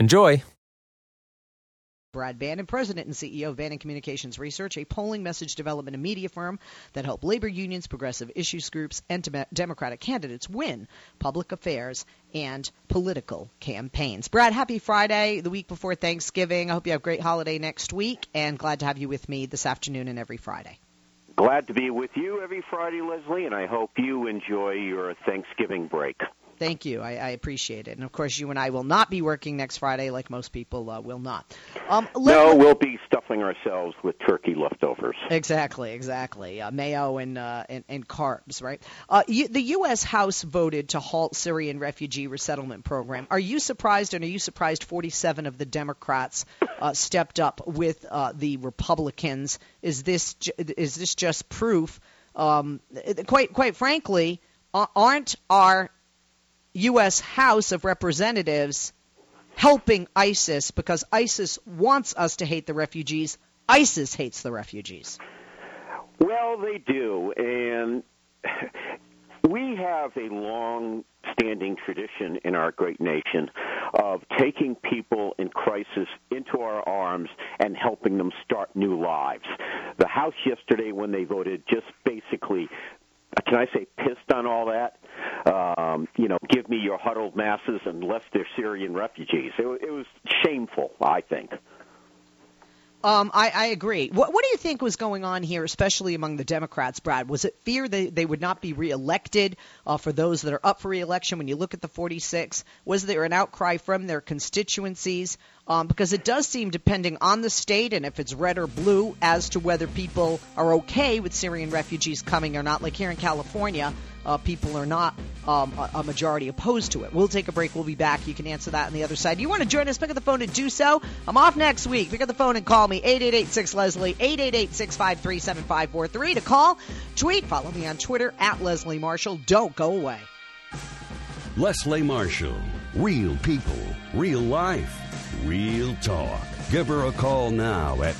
Enjoy! Brad Bannon, President and CEO of Bannon Communications Research, a polling, message development, and media firm that help labor unions, progressive issues groups, and dem- Democratic candidates win public affairs and political campaigns. Brad, happy Friday, the week before Thanksgiving. I hope you have a great holiday next week, and glad to have you with me this afternoon and every Friday. Glad to be with you every Friday, Leslie, and I hope you enjoy your Thanksgiving break. Thank you. I, I, appreciate it. And of course, you and I will not be working next Friday, like most people uh, will not. Um, no, we'll be stuffing ourselves with turkey leftovers. Exactly, exactly. Uh, mayo and, uh, and, and carbs, right? Uh, you, the U.S. House voted to halt Syrian refugee resettlement program. Are you surprised, and are you surprised 47 of the Democrats uh, stepped up with uh, the Republicans? Is this is this just proof? Um, quite quite frankly, aren't our U.S. House of Representatives helping ISIS because ISIS wants us to hate the refugees. ISIS hates the refugees. Well, they do. And we have a long standing tradition in our great nation of taking people in crisis into our arms and helping them start new lives. The House yesterday, when they voted, just basically can I say pissed on all that? Um, you know, give me your huddled masses and left their Syrian refugees. It, it was shameful, I think. Um, I, I agree. What, what do you think was going on here, especially among the Democrats, Brad? Was it fear that they would not be reelected uh, for those that are up for reelection? When you look at the 46, was there an outcry from their constituencies? Um, because it does seem, depending on the state and if it's red or blue, as to whether people are okay with Syrian refugees coming or not. Like here in California, uh, people are not um, a, a, majority opposed to it. We'll take a break. We'll be back. You can answer that on the other side. You want to join us? Pick up the phone and do so. I'm off next week. Pick up the phone and call me 888-6-LESLIE, 888-653-7543 to call, tweet, follow me on Twitter at Leslie Marshall. Don't go away. Leslie Marshall. Real people, real life, real talk. Give her a call now at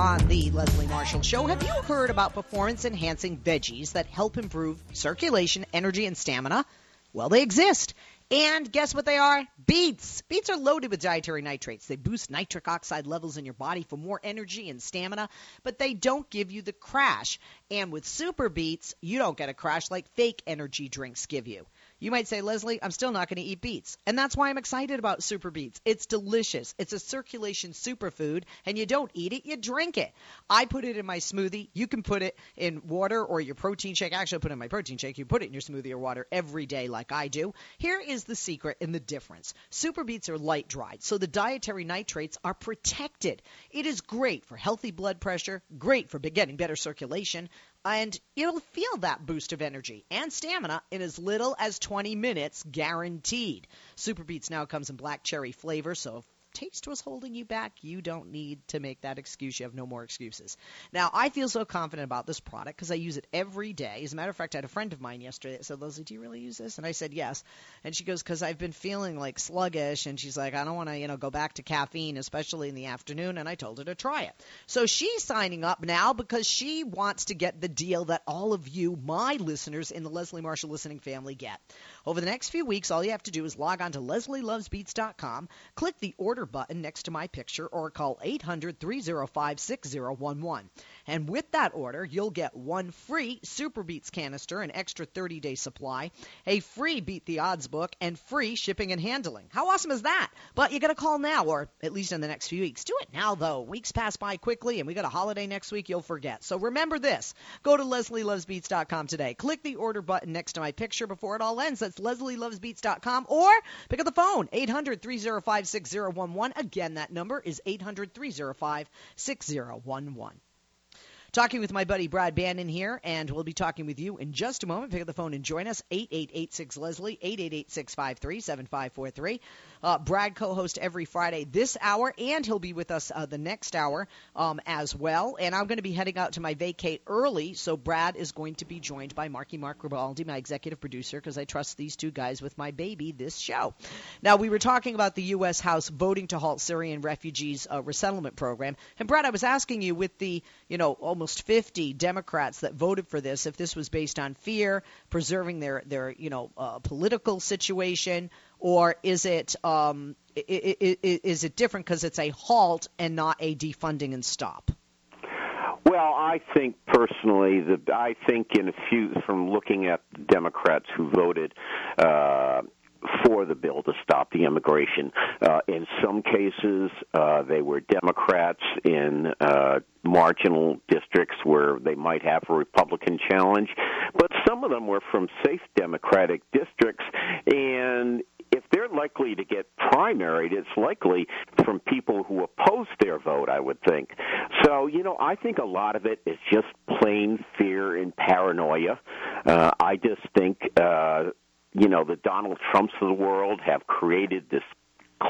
888 6 Leslie. Marshall Show. Have you heard about performance enhancing veggies that help improve circulation, energy, and stamina? Well, they exist. And guess what they are? Beets. Beets are loaded with dietary nitrates. They boost nitric oxide levels in your body for more energy and stamina, but they don't give you the crash. And with super beets, you don't get a crash like fake energy drinks give you. You might say, Leslie, I'm still not going to eat beets. And that's why I'm excited about Super Beets. It's delicious. It's a circulation superfood, and you don't eat it, you drink it. I put it in my smoothie. You can put it in water or your protein shake. Actually, I put it in my protein shake. You put it in your smoothie or water every day, like I do. Here is the secret and the difference Super Beets are light dried, so the dietary nitrates are protected. It is great for healthy blood pressure, great for getting better circulation and you'll feel that boost of energy and stamina in as little as 20 minutes guaranteed. Super Beets now comes in black cherry flavor, so taste was holding you back, you don't need to make that excuse. You have no more excuses. Now, I feel so confident about this product because I use it every day. As a matter of fact, I had a friend of mine yesterday that said, Leslie, do you really use this? And I said, yes. And she goes, because I've been feeling like sluggish. And she's like, I don't want to, you know, go back to caffeine, especially in the afternoon. And I told her to try it. So she's signing up now because she wants to get the deal that all of you, my listeners in the Leslie Marshall listening family, get. Over the next few weeks, all you have to do is log on to leslielovesbeets.com, click the order button next to my picture, or call 800 305 6011. And with that order, you'll get one free Super Beets canister, an extra 30 day supply, a free Beat the Odds book, and free shipping and handling. How awesome is that? But you got to call now, or at least in the next few weeks. Do it now, though. Weeks pass by quickly, and we got a holiday next week, you'll forget. So remember this go to leslielovesbeets.com today. Click the order button next to my picture before it all ends. That's leslielovesbeets.com, or pick up the phone, 800 305 6011. Again, that number is 800 305 6011. Talking with my buddy Brad Bannon here, and we'll be talking with you in just a moment. Pick up the phone and join us, 8886 Leslie, 888 653 7543. Uh, Brad co host every Friday this hour, and he'll be with us uh, the next hour um, as well. And I'm going to be heading out to my vacate early, so Brad is going to be joined by Marky Mark Gribaldi, my executive producer, because I trust these two guys with my baby this show. Now, we were talking about the U.S. House voting to halt Syrian refugees uh, resettlement program, and Brad, I was asking you with the you know almost 50 Democrats that voted for this, if this was based on fear, preserving their their you know uh, political situation or is it um, is it different because it's a halt and not a defunding and stop? Well, I think personally that I think in a few from looking at Democrats who voted uh, for the bill to stop the immigration. Uh, in some cases, uh, they were Democrats in uh, marginal districts where they might have a Republican challenge, but some of them were from safe Democratic districts, and likely to get primaried, it's likely from people who oppose their vote, I would think. So, you know, I think a lot of it is just plain fear and paranoia. Uh, I just think, uh, you know, the Donald Trumps of the world have created this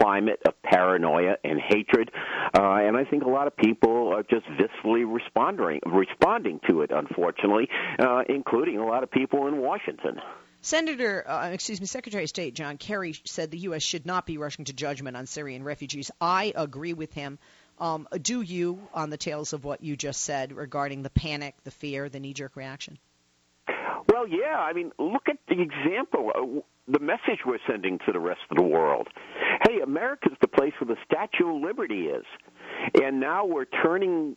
climate of paranoia and hatred, uh, and I think a lot of people are just viscerally responding responding to it. Unfortunately, uh, including a lot of people in Washington. Senator, uh, excuse me, Secretary of State John Kerry said the U.S. should not be rushing to judgment on Syrian refugees. I agree with him. Um, do you, on the tails of what you just said regarding the panic, the fear, the knee jerk reaction? Well, yeah. I mean, look at the example, uh, the message we're sending to the rest of the world. Hey, America's the place where the Statue of Liberty is. And now we're turning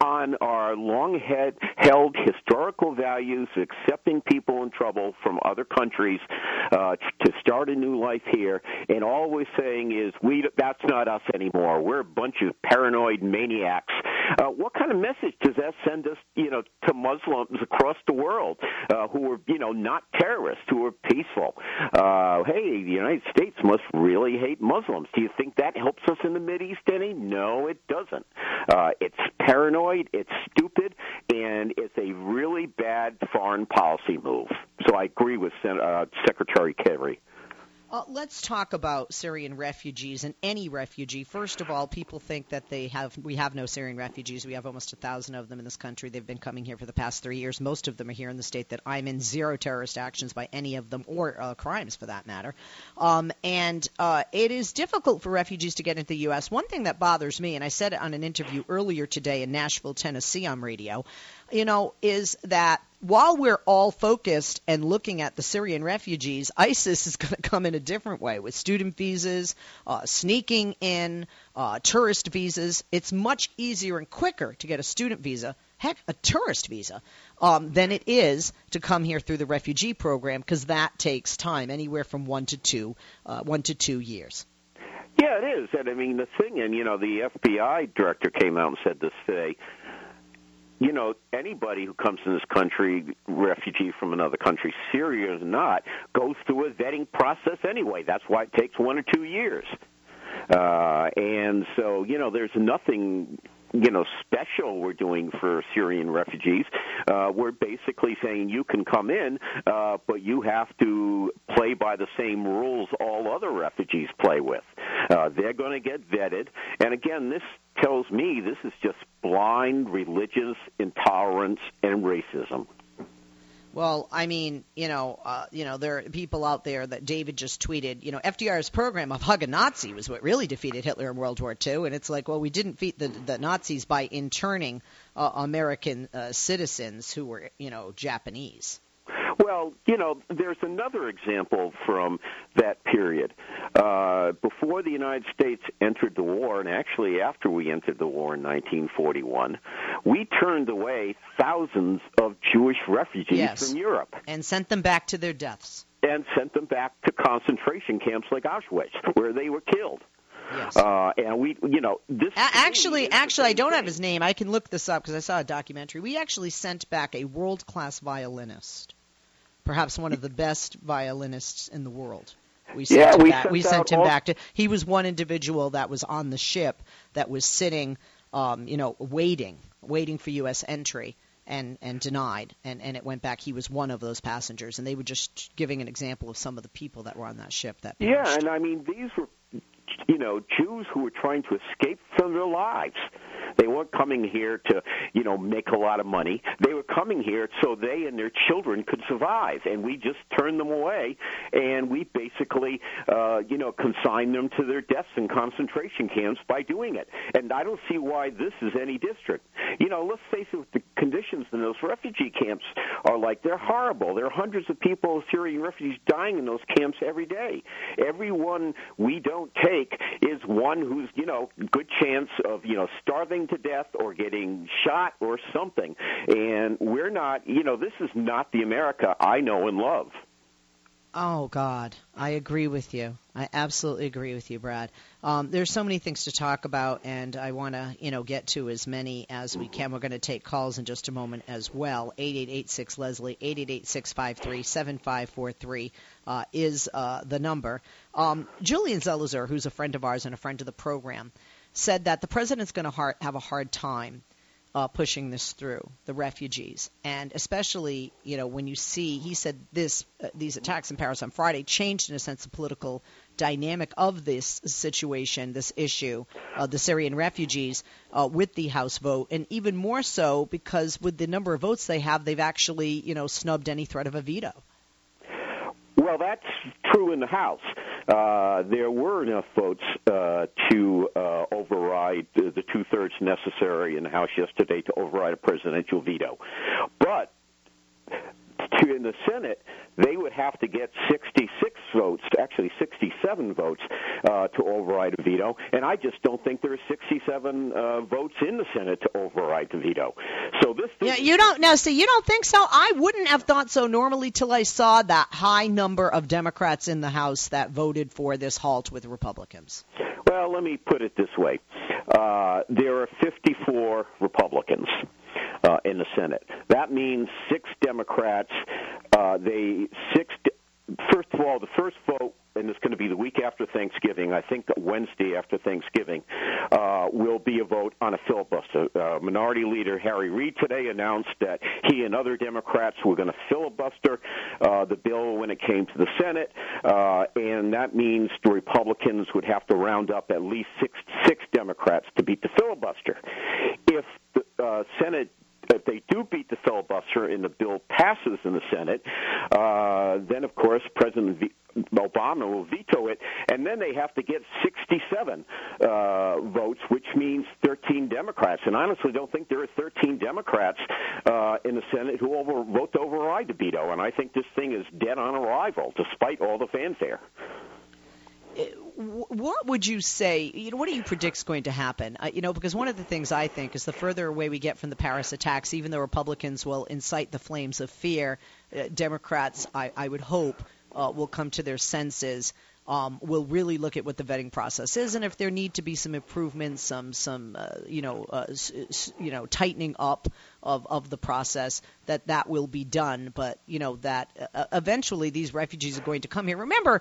on our long held historical values, accepting people in trouble from other countries uh, to start a new life here, and all we're saying is we that's not us anymore. We're a bunch of paranoid maniacs. Uh, what kind of message does that send us, you know, to Muslims across the world uh, who are, you know, not terrorists, who are peaceful? Uh, hey, the United States must really hate Muslims. Do you think that helps us in the Mid East any? No, it doesn't. Uh, it's paranoid it's stupid, and it's a really bad foreign policy move. So I agree with uh, Secretary Kerry. Uh, let's talk about Syrian refugees and any refugee. First of all, people think that they have we have no Syrian refugees. We have almost a thousand of them in this country. They've been coming here for the past three years. Most of them are here in the state that I'm in. Zero terrorist actions by any of them, or uh, crimes for that matter. Um, and uh, it is difficult for refugees to get into the U.S. One thing that bothers me, and I said it on an interview earlier today in Nashville, Tennessee, on radio, you know, is that while we're all focused and looking at the Syrian refugees, ISIS is going to come in a different way with student visas, uh, sneaking in, uh, tourist visas. It's much easier and quicker to get a student visa, heck, a tourist visa, um, than it is to come here through the refugee program because that takes time, anywhere from one to two, uh, one to two years. Yeah, it is, and I mean the thing, and you know, the FBI director came out and said this today you know, anybody who comes in this country, refugee from another country, Syria or not, goes through a vetting process anyway. That's why it takes one or two years. Uh, and so, you know, there's nothing you know special we're doing for Syrian refugees. Uh, we're basically saying you can come in, uh, but you have to play by the same rules all other refugees play with. Uh, they're going to get vetted. And again, this tells me this is just blind religious intolerance and racism. Well, I mean, you know, uh, you know, there are people out there that David just tweeted. You know, FDR's program of hug a Nazi was what really defeated Hitler in World War II, and it's like, well, we didn't defeat the, the Nazis by interning uh, American uh, citizens who were, you know, Japanese. Well, you know, there's another example from that period. Uh, before the United States entered the war, and actually after we entered the war in 1941, we turned away thousands of Jewish refugees yes. from Europe. And sent them back to their deaths. And sent them back to concentration camps like Auschwitz, where they were killed. Yes. Uh, and we, you know, this. actually, actually, I don't thing. have his name. I can look this up because I saw a documentary. We actually sent back a world-class violinist perhaps one of the best violinists in the world. We sent yeah, him we back. sent, we sent him all... back to. He was one individual that was on the ship that was sitting, um, you know, waiting, waiting for U.S. entry, and and denied, and and it went back. He was one of those passengers, and they were just giving an example of some of the people that were on that ship. That perished. yeah, and I mean these were, you know, Jews who were trying to escape from their lives. They weren't coming here to, you know, make a lot of money. They were coming here so they and their children could survive, and we just turned them away, and we basically, uh, you know, consigned them to their deaths in concentration camps by doing it. And I don't see why this is any district. You know, let's face it, the conditions in those refugee camps are like they're horrible. There are hundreds of people, Syrian refugees, dying in those camps every day. Everyone we don't take is one who's, you know, good chance of, you know, starving to death or getting shot or something. And we're not, you know, this is not the America I know and love. Oh God, I agree with you. I absolutely agree with you, Brad. Um, there's so many things to talk about, and I want to, you know, get to as many as we can. We're going to take calls in just a moment as well. Eight eight eight six Leslie eight eight eight six five three seven five four three uh, is uh, the number. Um, Julian Zelizer, who's a friend of ours and a friend of the program, said that the president's going to have a hard time uh, pushing this through the refugees, and especially you know when you see he said this uh, these attacks in Paris on Friday changed in a sense the political dynamic of this situation, this issue, uh, the Syrian refugees, uh, with the House vote, and even more so because with the number of votes they have, they've actually you know snubbed any threat of a veto. Well, that's true in the House. Uh, there were enough votes uh, to uh, override the, the two thirds necessary in the House yesterday to override a presidential veto. But to, in the Senate, they would have to get 66 votes, actually 67 votes, uh, to override a veto. And I just don't think there are 67 uh, votes in the Senate to override the veto. So this. Yeah, you don't now. See, you don't think so? I wouldn't have thought so normally till I saw that high number of Democrats in the House that voted for this halt with Republicans. Well, let me put it this way: uh, there are 54 Republicans uh, in the Senate. That means six Democrats. Uh, they six. First of all, the first vote, and it's going to be the week after Thanksgiving. I think Wednesday after Thanksgiving uh, will be a vote on a filibuster. Uh, Minority Leader Harry Reid today announced that he and other Democrats were going to filibuster uh, the bill when it came to the Senate, uh, and that means the Republicans would have to round up at least six six Democrats to beat the filibuster. If the uh, Senate if they do beat the filibuster and the bill passes in the Senate, uh, then of course President v- Obama will veto it, and then they have to get 67 uh, votes, which means 13 Democrats. And I honestly don't think there are 13 Democrats uh, in the Senate who will vote to override the veto. And I think this thing is dead on arrival, despite all the fanfare what would you say? You know, what do you predict is going to happen? Uh, you know, because one of the things I think is the further away we get from the Paris attacks, even though Republicans will incite the flames of fear, uh, Democrats, I, I would hope, uh, will come to their senses um, will really look at what the vetting process is, and if there need to be some improvements, some some uh, you know uh, s- you know tightening up of of the process, that that will be done. But you know that uh, eventually these refugees are going to come here. Remember,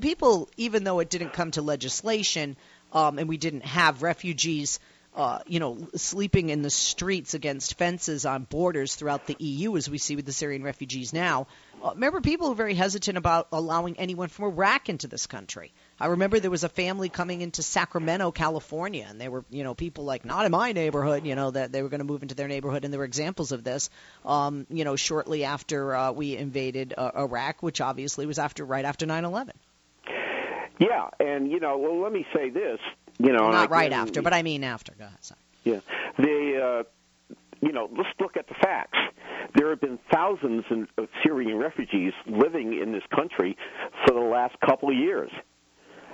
people, even though it didn't come to legislation, um, and we didn't have refugees uh, you know, sleeping in the streets against fences on borders throughout the EU, as we see with the Syrian refugees now. Uh, remember, people were very hesitant about allowing anyone from Iraq into this country. I remember there was a family coming into Sacramento, California, and they were, you know, people like not in my neighborhood, you know, that they were going to move into their neighborhood, and there were examples of this, um, you know, shortly after uh, we invaded uh, Iraq, which obviously was after right after 9/11. Yeah, and you know, well, let me say this, you know, not right after, but I mean after. Go ahead. Sorry. Yeah, the uh, you know, let's look at the facts. There have been thousands of Syrian refugees living in this country for the last couple of years.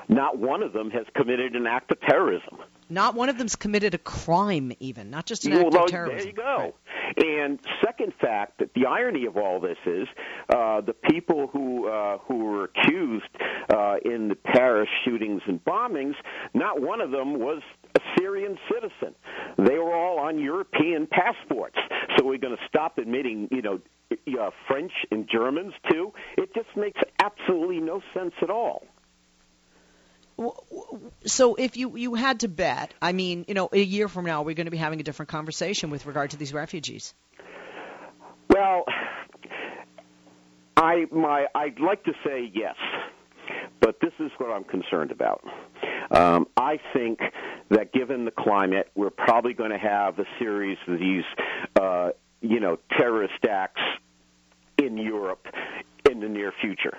Not one of them has committed an act of terrorism. Not one of them's committed a crime, even, not just an well, act of terrorism. There you go. Right. And second fact, that the irony of all this is uh, the people who uh, who were accused uh, in the Paris shootings and bombings, not one of them was a Syrian citizen. They were all on European passports. So we're going to stop admitting, you know, uh, French and Germans too. It just makes absolutely no sense at all so if you you had to bet, I mean, you know, a year from now, we're going to be having a different conversation with regard to these refugees. Well, I my I'd like to say yes, but this is what I'm concerned about. Um, I think that given the climate, we're probably going to have a series of these, uh, you know, terrorist acts in Europe in the near future.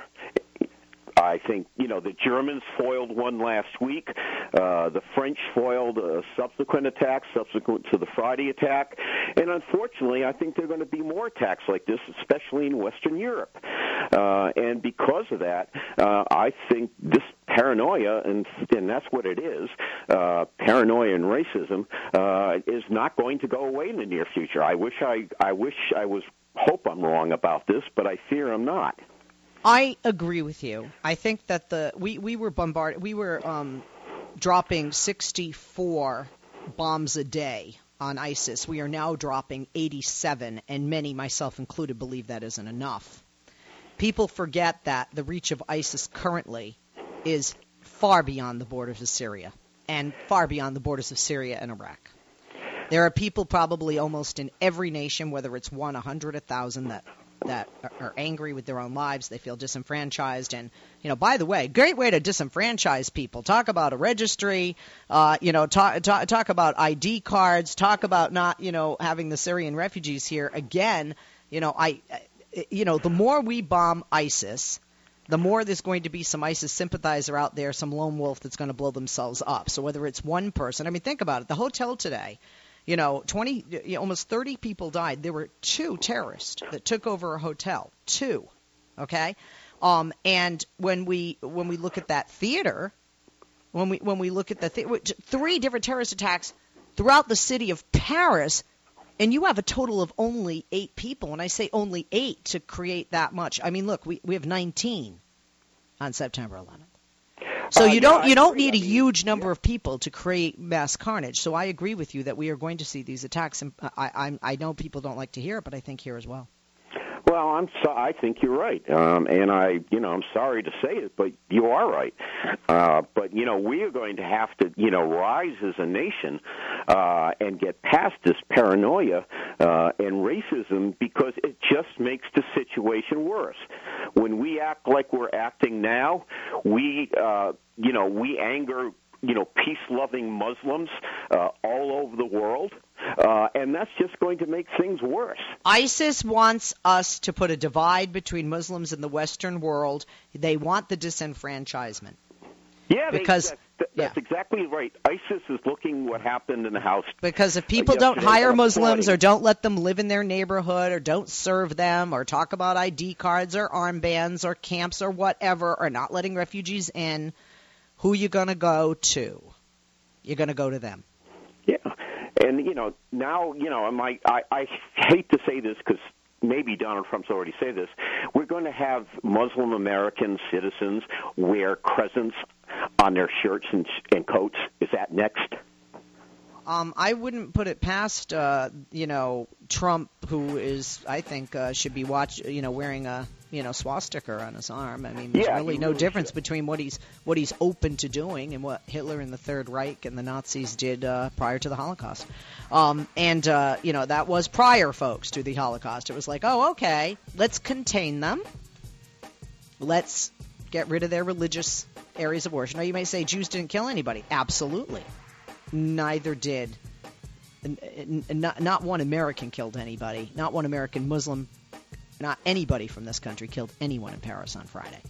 I think you know the Germans foiled one last week. Uh, the French foiled a subsequent attack, subsequent to the Friday attack, and unfortunately, I think there are going to be more attacks like this, especially in Western Europe. Uh, and because of that, uh, I think this paranoia, and and that's what it is, uh, paranoia and racism, uh, is not going to go away in the near future. I wish I I wish I was hope I'm wrong about this, but I fear I'm not. I agree with you. I think that the we we were bombarded. We were um, dropping 64 bombs a day on ISIS. We are now dropping 87, and many, myself included, believe that isn't enough. People forget that the reach of ISIS currently is far beyond the borders of Syria and far beyond the borders of Syria and Iraq. There are people probably almost in every nation, whether it's one, a hundred, a thousand, that that are angry with their own lives. They feel disenfranchised. And, you know, by the way, great way to disenfranchise people. Talk about a registry, uh, you know, talk, talk, talk about ID cards, talk about not, you know, having the Syrian refugees here. Again, you know, I, you know, the more we bomb ISIS, the more there's going to be some ISIS sympathizer out there, some lone wolf that's going to blow themselves up. So whether it's one person, I mean, think about it. The hotel today, you know, 20, you know, almost 30 people died. There were two terrorists that took over a hotel. Two, okay. Um, and when we when we look at that theater, when we when we look at the th- three different terrorist attacks throughout the city of Paris, and you have a total of only eight people. And I say only eight to create that much. I mean, look, we we have 19 on September 11th. So uh, you don't you don't need a huge number of people to create mass carnage. So I agree with you that we are going to see these attacks, and I I, I know people don't like to hear it, but I think here as well. Well, I'm so, I think you're right, um, and I, you know, I'm sorry to say it, but you are right. Uh, but you know, we are going to have to, you know, rise as a nation uh, and get past this paranoia uh, and racism because it just makes the situation worse. When we act like we're acting now, we, uh, you know, we anger you know, peace loving Muslims uh, all over the world. Uh, and that's just going to make things worse. ISIS wants us to put a divide between Muslims and the Western world. They want the disenfranchisement. Yeah, because they, that's, that's yeah. exactly right. ISIS is looking what happened in the house. Uh, because if people don't hire Muslims or don't let them live in their neighborhood or don't serve them or talk about ID cards or armbands or camps or whatever or not letting refugees in, who you going to go to? You're going to go to them. Yeah, and you know now you know I I, I hate to say this because maybe Donald Trump's already said this. We're going to have Muslim American citizens wear crescents on their shirts and, and coats. Is that next? Um, I wouldn't put it past, uh, you know, Trump, who is, I think, uh, should be watch, you know, wearing a, you know, swastika on his arm. I mean, there's yeah, really no really difference should. between what he's what he's open to doing and what Hitler and the Third Reich and the Nazis did uh, prior to the Holocaust. Um, and uh, you know, that was prior, folks, to the Holocaust. It was like, oh, okay, let's contain them. Let's get rid of their religious areas of worship. Now, you may say Jews didn't kill anybody. Absolutely. Neither did. Not, not one American killed anybody. Not one American Muslim. Not anybody from this country killed anyone in Paris on Friday.